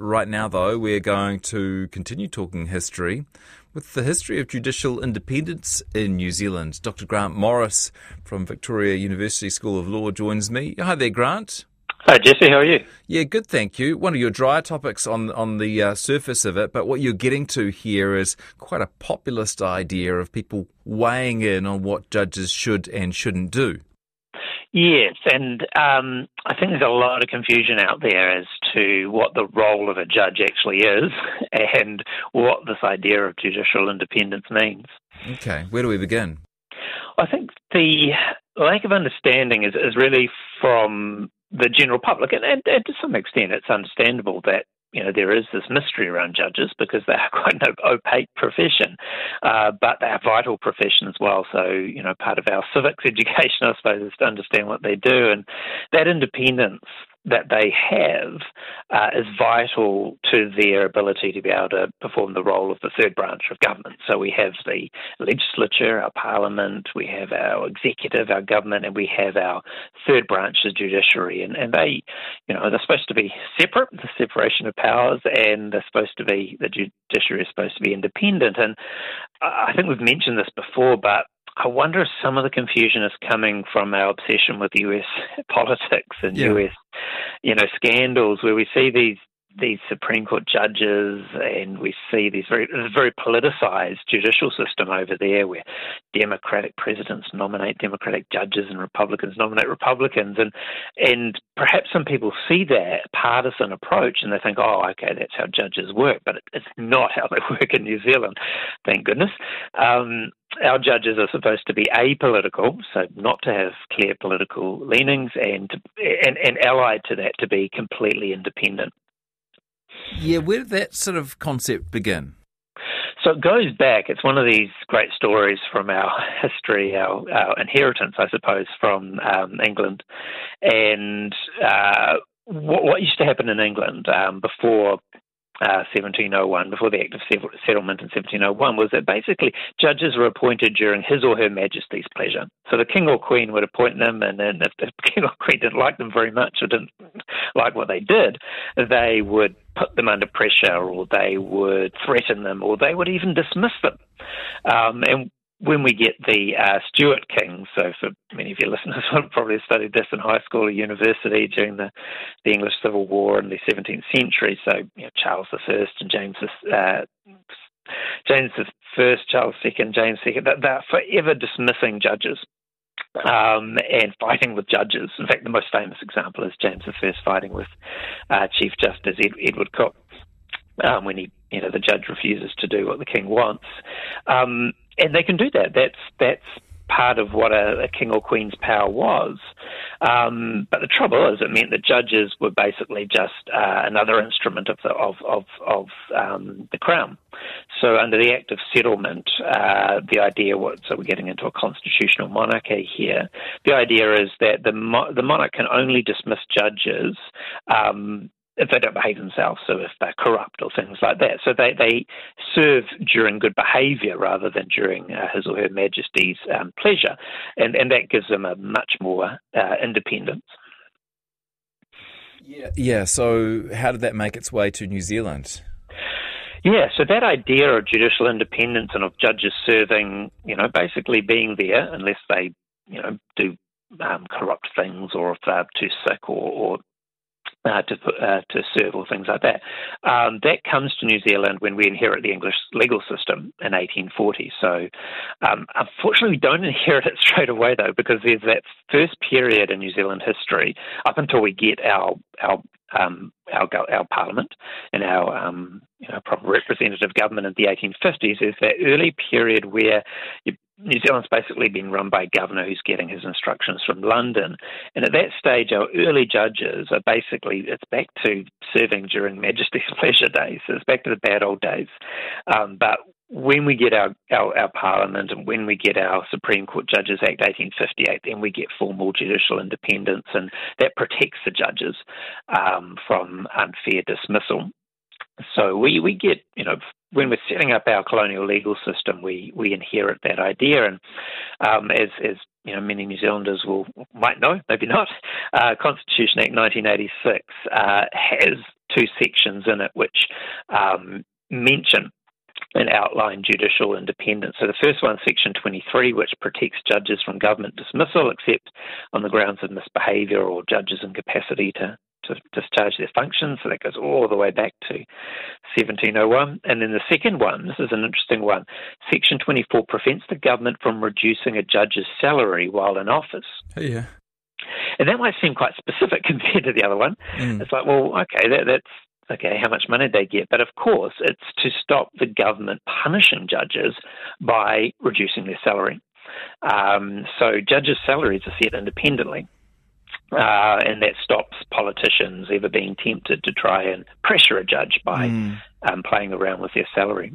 Right now, though, we're going to continue talking history with the history of judicial independence in New Zealand. Dr. Grant Morris from Victoria University School of Law joins me. Hi there, Grant. Hi, Jesse. How are you? Yeah, good, thank you. One of your drier topics on on the uh, surface of it, but what you're getting to here is quite a populist idea of people weighing in on what judges should and shouldn't do. Yes, and um, I think there's a lot of confusion out there as to what the role of a judge actually is and what this idea of judicial independence means. Okay, where do we begin? I think the lack of understanding is, is really from the general public, and, and, and to some extent it's understandable that you know, there is this mystery around judges because they are quite an opaque profession, uh, but they are a vital profession as well. So, you know, part of our civics education, I suppose, is to understand what they do. And that independence that they have uh, is vital to their ability to be able to perform the role of the third branch of government. So we have the legislature, our parliament, we have our executive, our government, and we have our third branch, the judiciary. And, and they, you know, they're supposed to be separate, the separation of powers, and they're supposed to be, the judiciary is supposed to be independent. And I think we've mentioned this before, but I wonder if some of the confusion is coming from our obsession with US politics and yeah. US, you know, scandals where we see these these Supreme Court judges, and we see this very very politicized judicial system over there, where Democratic presidents nominate Democratic judges and Republicans nominate Republicans, and and perhaps some people see that partisan approach and they think, oh, okay, that's how judges work, but it's not how they work in New Zealand, thank goodness. Um, our judges are supposed to be apolitical, so not to have clear political leanings, and, and and allied to that to be completely independent. Yeah, where did that sort of concept begin? So it goes back. It's one of these great stories from our history, our, our inheritance, I suppose, from um, England. And uh, what, what, used to happen in England um, before 1701, uh, before the Act of Settlement in 1701, was that basically judges were appointed during His or Her Majesty's pleasure. So the King or Queen would appoint them, and then if the King or Queen didn't like them very much or didn't like what they did, they would put them under pressure, or they would threaten them, or they would even dismiss them. Um, and when we get the uh, Stuart kings, so for many of your listeners will probably have studied this in high school or university during the, the English Civil War in the 17th century, so you know, Charles I and James uh, James I, Charles II, James II, they're forever dismissing judges um, and fighting with judges. In fact, the most famous example is James I fighting with uh, Chief Justice Ed, Edward Coke um, when he, you know, the judge refuses to do what the king wants. Um, and they can do that. That's that's part of what a, a king or queen's power was. Um, but the trouble is, it meant that judges were basically just uh, another instrument of the of of, of um, the crown. So under the Act of Settlement, uh, the idea was so we're getting into a constitutional monarchy here. The idea is that the mo- the monarch can only dismiss judges um, if they don't behave themselves, so if they're corrupt or things like that. So they, they serve during good behaviour rather than during uh, His or Her Majesty's um, pleasure, and, and that gives them a much more uh, independence. Yeah. yeah, so how did that make its way to New Zealand? Yeah, so that idea of judicial independence and of judges serving, you know, basically being there unless they, you know, do um, corrupt things or if they're too sick or, or uh, to uh, to serve or things like that. Um, that comes to New Zealand when we inherit the English legal system in 1840. So, um, unfortunately, we don't inherit it straight away though, because there's that first period in New Zealand history up until we get our our um, our, our parliament and our um, you know, proper representative government in the 1850s is that early period where you New Zealand's basically been run by a governor who's getting his instructions from London. And at that stage, our early judges are basically, it's back to serving during Majesty's pleasure days. It's back to the bad old days. Um, but when we get our, our, our, Parliament and when we get our Supreme Court Judges Act 1858, then we get formal judicial independence, and that protects the judges um, from unfair dismissal. So we, we get, you know, when we're setting up our colonial legal system, we, we inherit that idea. And um, as, as you know, many New Zealanders will might know, maybe not, uh, Constitution Act 1986 uh, has two sections in it which um, mention and outline judicial independence. So the first one, Section 23, which protects judges from government dismissal except on the grounds of misbehaviour or judges' incapacity to, to discharge their functions. So that goes all the way back to 1701. And then the second one, this is an interesting one, Section 24 prevents the government from reducing a judge's salary while in office. Yeah. And that might seem quite specific compared to the other one. Mm. It's like, well, okay, that, that's okay, how much money they get. But of course, it's to stop the government punishing judges by reducing their salary. Um, so judges' salaries are set independently. Uh, and that stops politicians ever being tempted to try and pressure a judge by mm. um, playing around with their salary.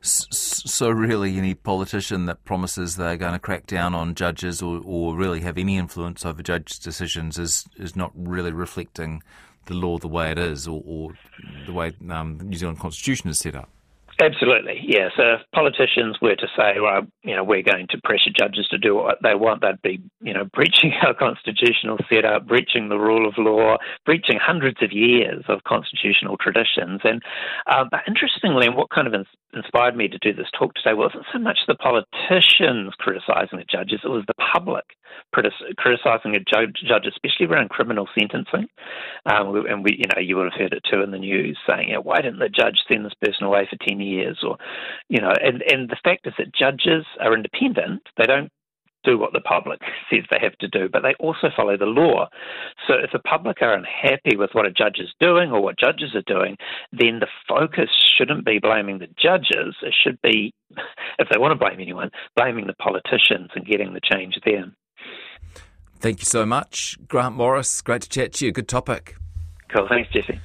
So, really, any politician that promises they're going to crack down on judges or, or really have any influence over judges' decisions is, is not really reflecting the law the way it is or, or the way um, the New Zealand Constitution is set up. Absolutely, yeah. So if politicians were to say, well, you know, we're going to pressure judges to do what they want, they'd be, you know, breaching our constitutional setup, breaching the rule of law, breaching hundreds of years of constitutional traditions. And um, but interestingly, what kind of inspired me to do this talk today wasn't so much the politicians criticising the judges; it was the public criticising a judge, judge, especially around criminal sentencing. Um, and we, you know, you would have heard it too in the news, saying, yeah, "Why didn't the judge send this person away for ten years?" years, or you know, and and the fact is that judges are independent; they don't do what the public says they have to do, but they also follow the law. So if the public are unhappy with what a judge is doing or what judges are doing, then the focus shouldn't be blaming the judges. It should be, if they want to blame anyone, blaming the politicians and getting the change there. Thank you so much, Grant Morris. Great to chat to you. Good topic. Cool. Thanks, Jesse.